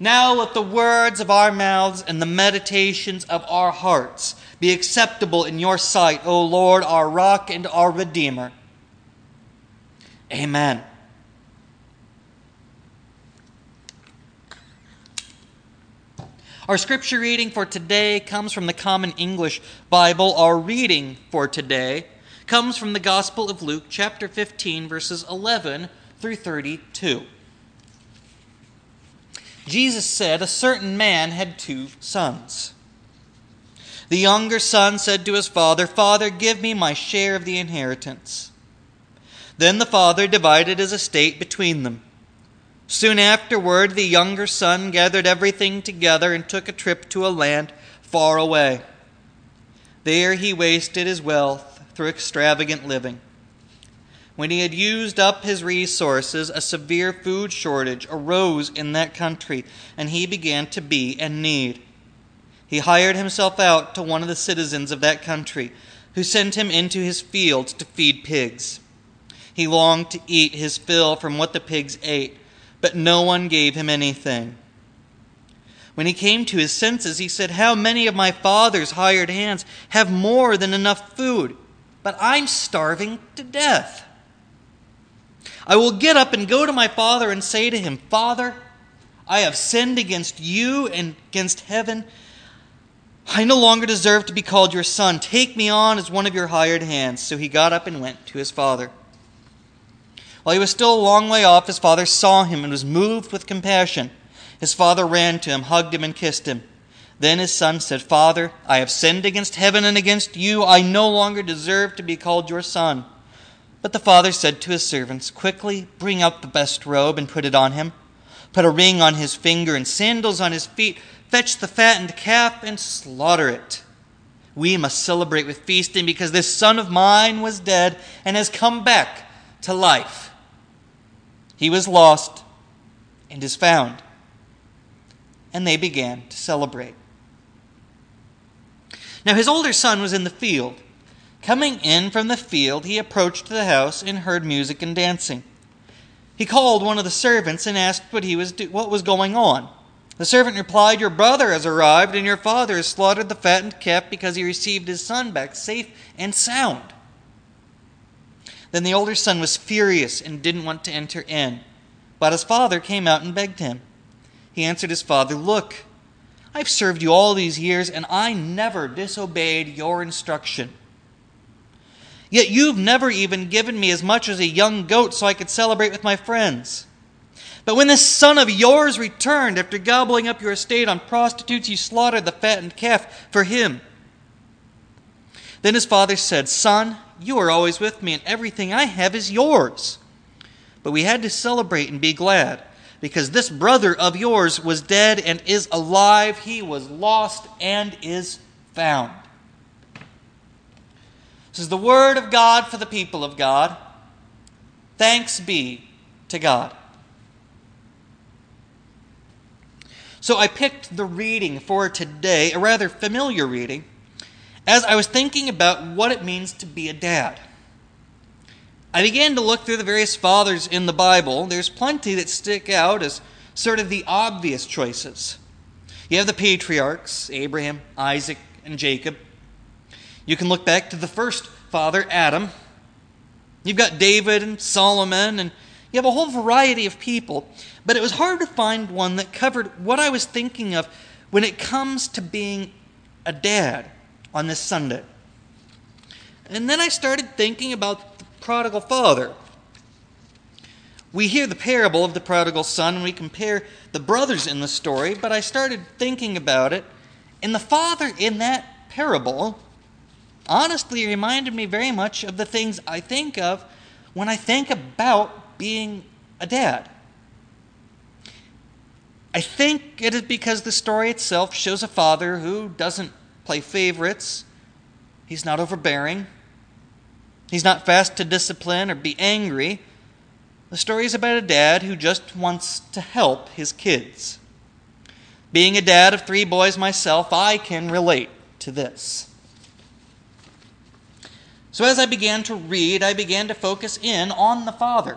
Now let the words of our mouths and the meditations of our hearts be acceptable in your sight, O Lord, our rock and our redeemer. Amen. Our scripture reading for today comes from the Common English Bible. Our reading for today comes from the Gospel of Luke, chapter 15, verses 11 through 32. Jesus said, A certain man had two sons. The younger son said to his father, Father, give me my share of the inheritance. Then the father divided his estate between them. Soon afterward, the younger son gathered everything together and took a trip to a land far away. There he wasted his wealth through extravagant living. When he had used up his resources, a severe food shortage arose in that country, and he began to be in need. He hired himself out to one of the citizens of that country, who sent him into his fields to feed pigs. He longed to eat his fill from what the pigs ate but no one gave him anything. When he came to his senses, he said, How many of my father's hired hands have more than enough food? But I'm starving to death. I will get up and go to my father and say to him, Father, I have sinned against you and against heaven. I no longer deserve to be called your son. Take me on as one of your hired hands. So he got up and went to his father. While he was still a long way off, his father saw him and was moved with compassion. His father ran to him, hugged him, and kissed him. Then his son said, Father, I have sinned against heaven and against you. I no longer deserve to be called your son. But the father said to his servants, Quickly bring out the best robe and put it on him. Put a ring on his finger and sandals on his feet. Fetch the fattened calf and slaughter it. We must celebrate with feasting because this son of mine was dead and has come back to life. He was lost and is found. And they began to celebrate. Now his older son was in the field. Coming in from the field, he approached the house and heard music and dancing. He called one of the servants and asked what, he was do- what was going on. The servant replied, Your brother has arrived, and your father has slaughtered the fattened calf because he received his son back safe and sound. Then the older son was furious and didn't want to enter in. But his father came out and begged him. He answered his father, Look, I've served you all these years, and I never disobeyed your instruction. Yet you've never even given me as much as a young goat so I could celebrate with my friends. But when this son of yours returned after gobbling up your estate on prostitutes, you slaughtered the fattened calf for him. Then his father said, Son, you are always with me, and everything I have is yours. But we had to celebrate and be glad, because this brother of yours was dead and is alive. He was lost and is found. This is the word of God for the people of God. Thanks be to God. So I picked the reading for today, a rather familiar reading as I was thinking about what it means to be a dad. I began to look through the various fathers in the Bible. There's plenty that stick out as sort of the obvious choices. You have the patriarchs Abraham, Isaac, and Jacob. You can look back to the first father, Adam. You've got David and Solomon, and you have a whole variety of people. But it was hard to find one that covered what I was thinking of when it comes to being a dad on this Sunday. And then I started thinking about the prodigal father. We hear the parable of the prodigal son and we compare the brothers in the story, but I started thinking about it. And the father in that parable honestly reminded me very much of the things I think of when I think about being a dad. I think it is because the story itself shows a father who doesn't play favorites. He's not overbearing. He's not fast to discipline or be angry. The story is about a dad who just wants to help his kids. Being a dad of three boys myself, I can relate to this. So, as I began to read, I began to focus in on the father.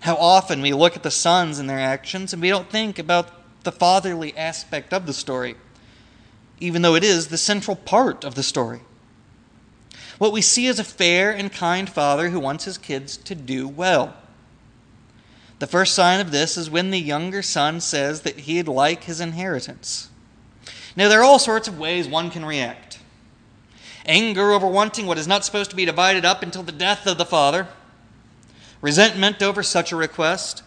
How often we look at the sons and their actions and we don't think about the fatherly aspect of the story, even though it is the central part of the story. What we see is a fair and kind father who wants his kids to do well. The first sign of this is when the younger son says that he'd like his inheritance. Now, there are all sorts of ways one can react anger over wanting what is not supposed to be divided up until the death of the father, resentment over such a request.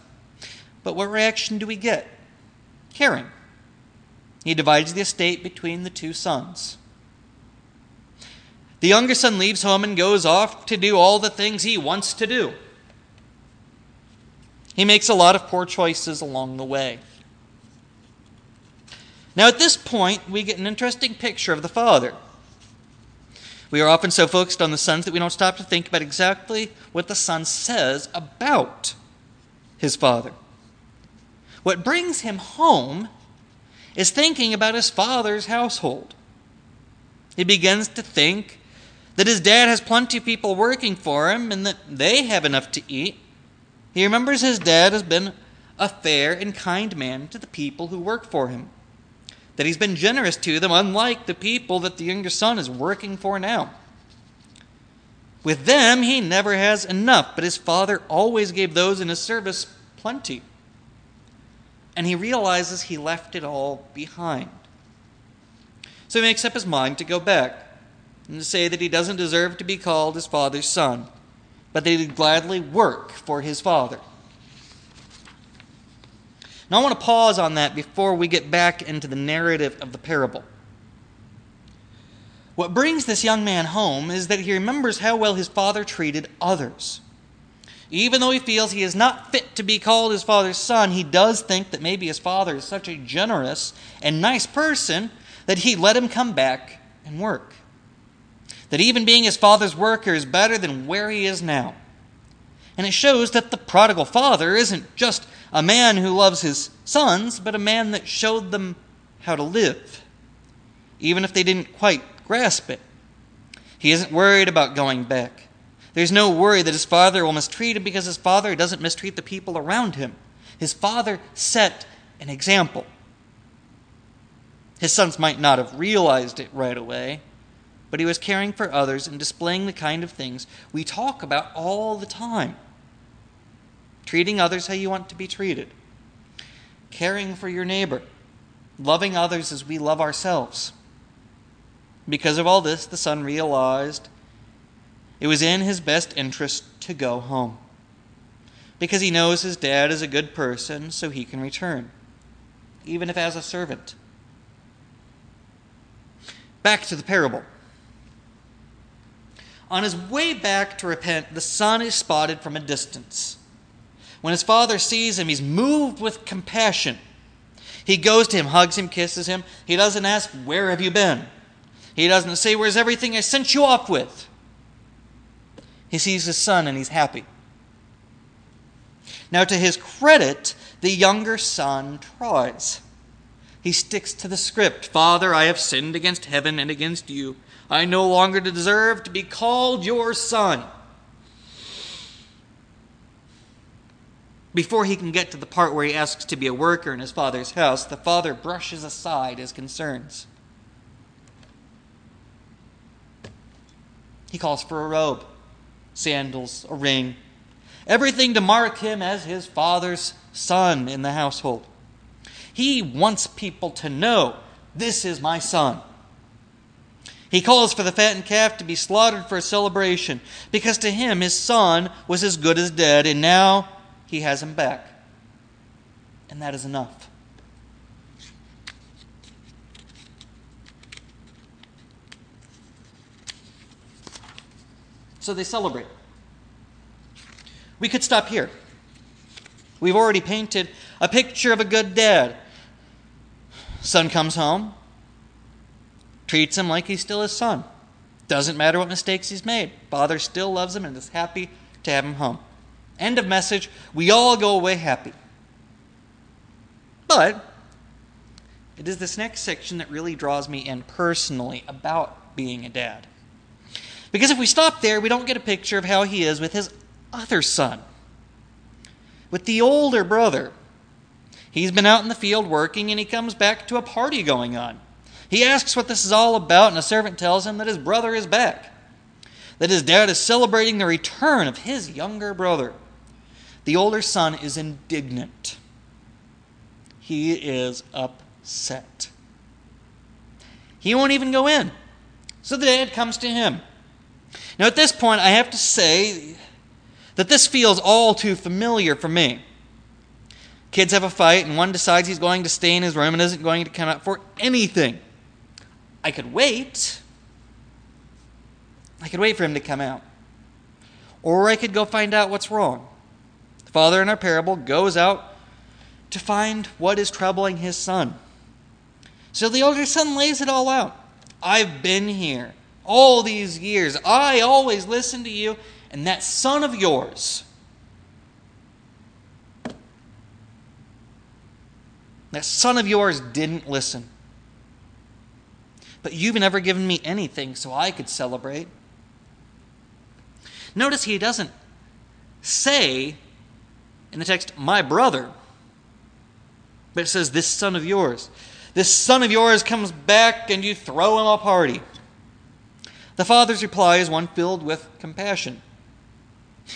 But what reaction do we get? Caring. He divides the estate between the two sons. The younger son leaves home and goes off to do all the things he wants to do. He makes a lot of poor choices along the way. Now, at this point, we get an interesting picture of the father. We are often so focused on the sons that we don't stop to think about exactly what the son says about his father. What brings him home is thinking about his father's household. He begins to think that his dad has plenty of people working for him and that they have enough to eat. He remembers his dad has been a fair and kind man to the people who work for him, that he's been generous to them, unlike the people that the younger son is working for now. With them, he never has enough, but his father always gave those in his service plenty. And he realizes he left it all behind. So he makes up his mind to go back and to say that he doesn't deserve to be called his father's son but they would gladly work for his father. Now, I want to pause on that before we get back into the narrative of the parable. What brings this young man home is that he remembers how well his father treated others. Even though he feels he is not fit to be called his father's son, he does think that maybe his father is such a generous and nice person that he let him come back and work that even being his father's worker is better than where he is now. And it shows that the prodigal father isn't just a man who loves his sons, but a man that showed them how to live, even if they didn't quite grasp it. He isn't worried about going back. There's no worry that his father will mistreat him because his father doesn't mistreat the people around him. His father set an example. His sons might not have realized it right away, but he was caring for others and displaying the kind of things we talk about all the time treating others how you want to be treated, caring for your neighbor, loving others as we love ourselves. Because of all this, the son realized it was in his best interest to go home. Because he knows his dad is a good person, so he can return, even if as a servant. Back to the parable. On his way back to repent, the son is spotted from a distance. When his father sees him, he's moved with compassion. He goes to him, hugs him, kisses him. He doesn't ask, Where have you been? He doesn't say, Where's everything I sent you off with? He sees his son and he's happy. Now, to his credit, the younger son tries. He sticks to the script Father, I have sinned against heaven and against you. I no longer deserve to be called your son. Before he can get to the part where he asks to be a worker in his father's house, the father brushes aside his concerns. He calls for a robe, sandals, a ring, everything to mark him as his father's son in the household. He wants people to know this is my son. He calls for the fattened calf to be slaughtered for a celebration because to him his son was as good as dead, and now he has him back. And that is enough. So they celebrate. We could stop here. We've already painted a picture of a good dad. Son comes home, treats him like he's still his son. Doesn't matter what mistakes he's made. Father still loves him and is happy to have him home. End of message. We all go away happy. But it is this next section that really draws me in personally about being a dad. Because if we stop there, we don't get a picture of how he is with his other son. with the older brother. He's been out in the field working and he comes back to a party going on. He asks what this is all about, and a servant tells him that his brother is back, that his dad is celebrating the return of his younger brother. The older son is indignant. He is upset. He won't even go in. So the dad comes to him. Now, at this point, I have to say that this feels all too familiar for me. Kids have a fight, and one decides he's going to stay in his room and isn't going to come out for anything. I could wait. I could wait for him to come out. Or I could go find out what's wrong. The father in our parable goes out to find what is troubling his son. So the older son lays it all out. I've been here all these years. I always listen to you, and that son of yours. That son of yours didn't listen. But you've never given me anything so I could celebrate. Notice he doesn't say in the text, my brother, but it says, this son of yours. This son of yours comes back and you throw him a party. The father's reply is one filled with compassion.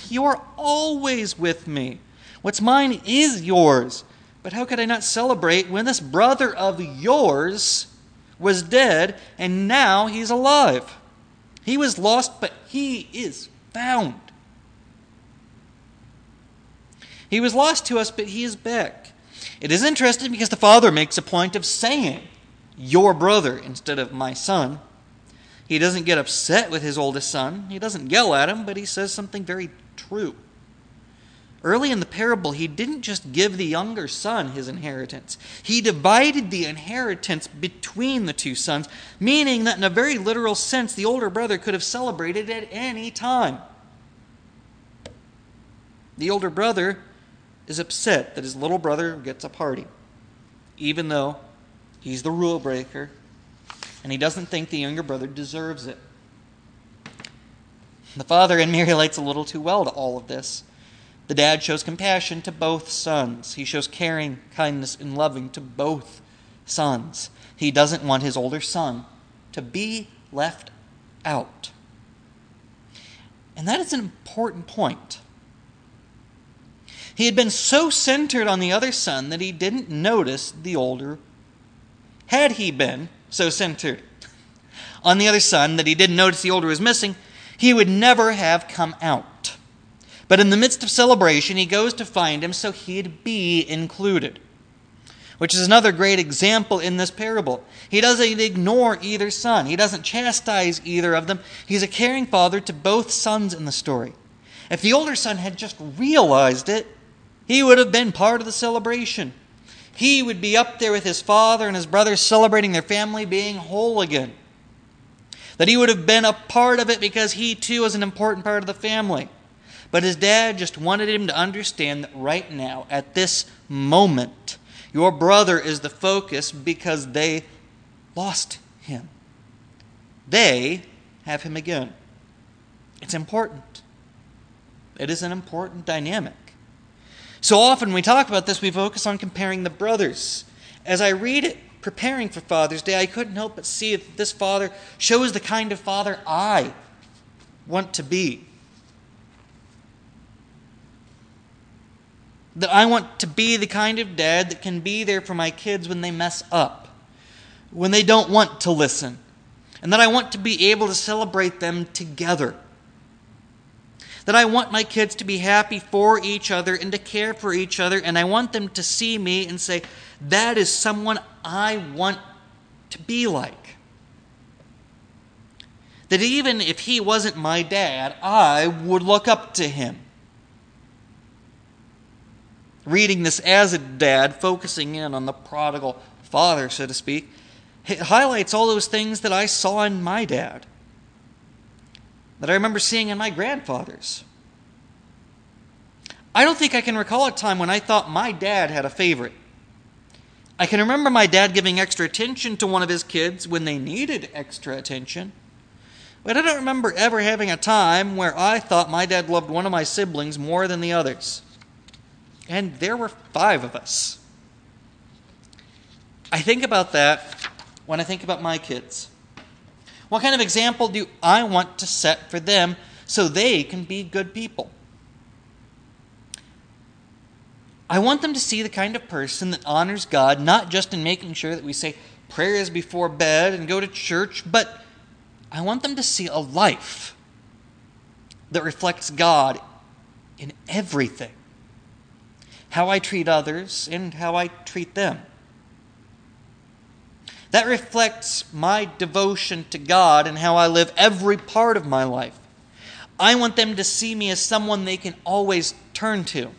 You are always with me. What's mine is yours. But how could I not celebrate when this brother of yours was dead and now he's alive? He was lost, but he is found. He was lost to us, but he is back. It is interesting because the father makes a point of saying, Your brother, instead of my son. He doesn't get upset with his oldest son. He doesn't yell at him, but he says something very true. Early in the parable, he didn't just give the younger son his inheritance, he divided the inheritance between the two sons, meaning that in a very literal sense, the older brother could have celebrated at any time. The older brother is upset that his little brother gets a party, even though he's the rule breaker and he doesn't think the younger brother deserves it. The father in relates a little too well to all of this. The dad shows compassion to both sons. He shows caring, kindness, and loving to both sons. He doesn't want his older son to be left out. And that is an important point. He had been so centered on the other son that he didn't notice the older. Had he been so centered on the other son that he didn't notice the older was missing, he would never have come out. But in the midst of celebration, he goes to find him so he'd be included. Which is another great example in this parable. He doesn't ignore either son, he doesn't chastise either of them. He's a caring father to both sons in the story. If the older son had just realized it, he would have been part of the celebration. He would be up there with his father and his brothers celebrating their family being whole again. That he would have been a part of it because he too was an important part of the family. But his dad just wanted him to understand that right now, at this moment, your brother is the focus because they lost him. They have him again. It's important. It is an important dynamic. So often when we talk about this, we focus on comparing the brothers. As I read it, preparing for Father's Day, I couldn't help but see that this father shows the kind of father I want to be. That I want to be the kind of dad that can be there for my kids when they mess up, when they don't want to listen, and that I want to be able to celebrate them together. That I want my kids to be happy for each other and to care for each other, and I want them to see me and say, that is someone I want to be like. That even if he wasn't my dad, I would look up to him. Reading this as a dad, focusing in on the prodigal father, so to speak, highlights all those things that I saw in my dad, that I remember seeing in my grandfathers. I don't think I can recall a time when I thought my dad had a favorite. I can remember my dad giving extra attention to one of his kids when they needed extra attention. But I don't remember ever having a time where I thought my dad loved one of my siblings more than the others. And there were five of us. I think about that when I think about my kids. What kind of example do I want to set for them so they can be good people? I want them to see the kind of person that honors God, not just in making sure that we say prayers before bed and go to church, but I want them to see a life that reflects God in everything how I treat others and how I treat them. That reflects my devotion to God and how I live every part of my life. I want them to see me as someone they can always turn to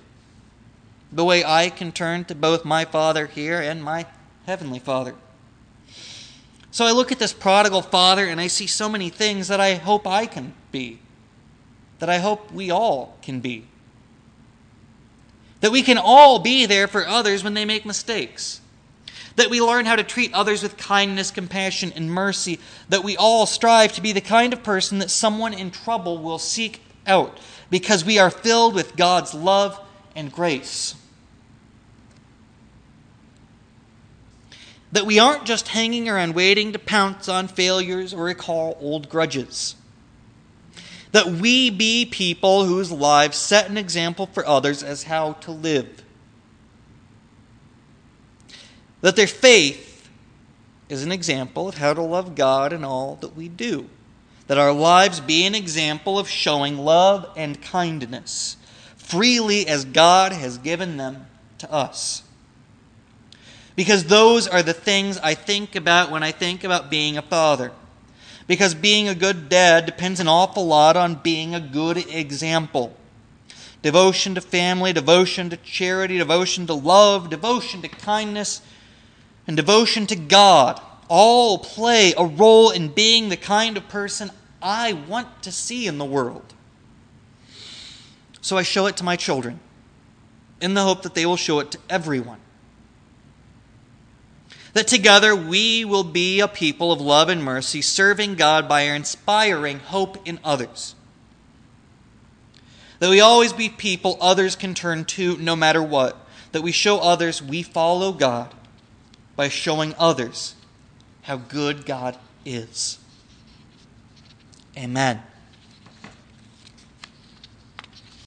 the way I can turn to both my Father here and my Heavenly Father. So I look at this prodigal father and I see so many things that I hope I can be, that I hope we all can be. That we can all be there for others when they make mistakes. That we learn how to treat others with kindness, compassion, and mercy. That we all strive to be the kind of person that someone in trouble will seek out because we are filled with God's love and grace. That we aren't just hanging around waiting to pounce on failures or recall old grudges. That we be people whose lives set an example for others as how to live. That their faith is an example of how to love God in all that we do. That our lives be an example of showing love and kindness freely as God has given them to us because those are the things I think about when I think about being a father. Because being a good dad depends an awful lot on being a good example. Devotion to family, devotion to charity, devotion to love, devotion to kindness, and devotion to God all play a role in being the kind of person I want to see in the world. So I show it to my children in the hope that they will show it to everyone that together we will be a people of love and mercy, serving God by inspiring hope in others. That we always be people others can turn to no matter what. That we show others we follow God by showing others how good God is. Amen.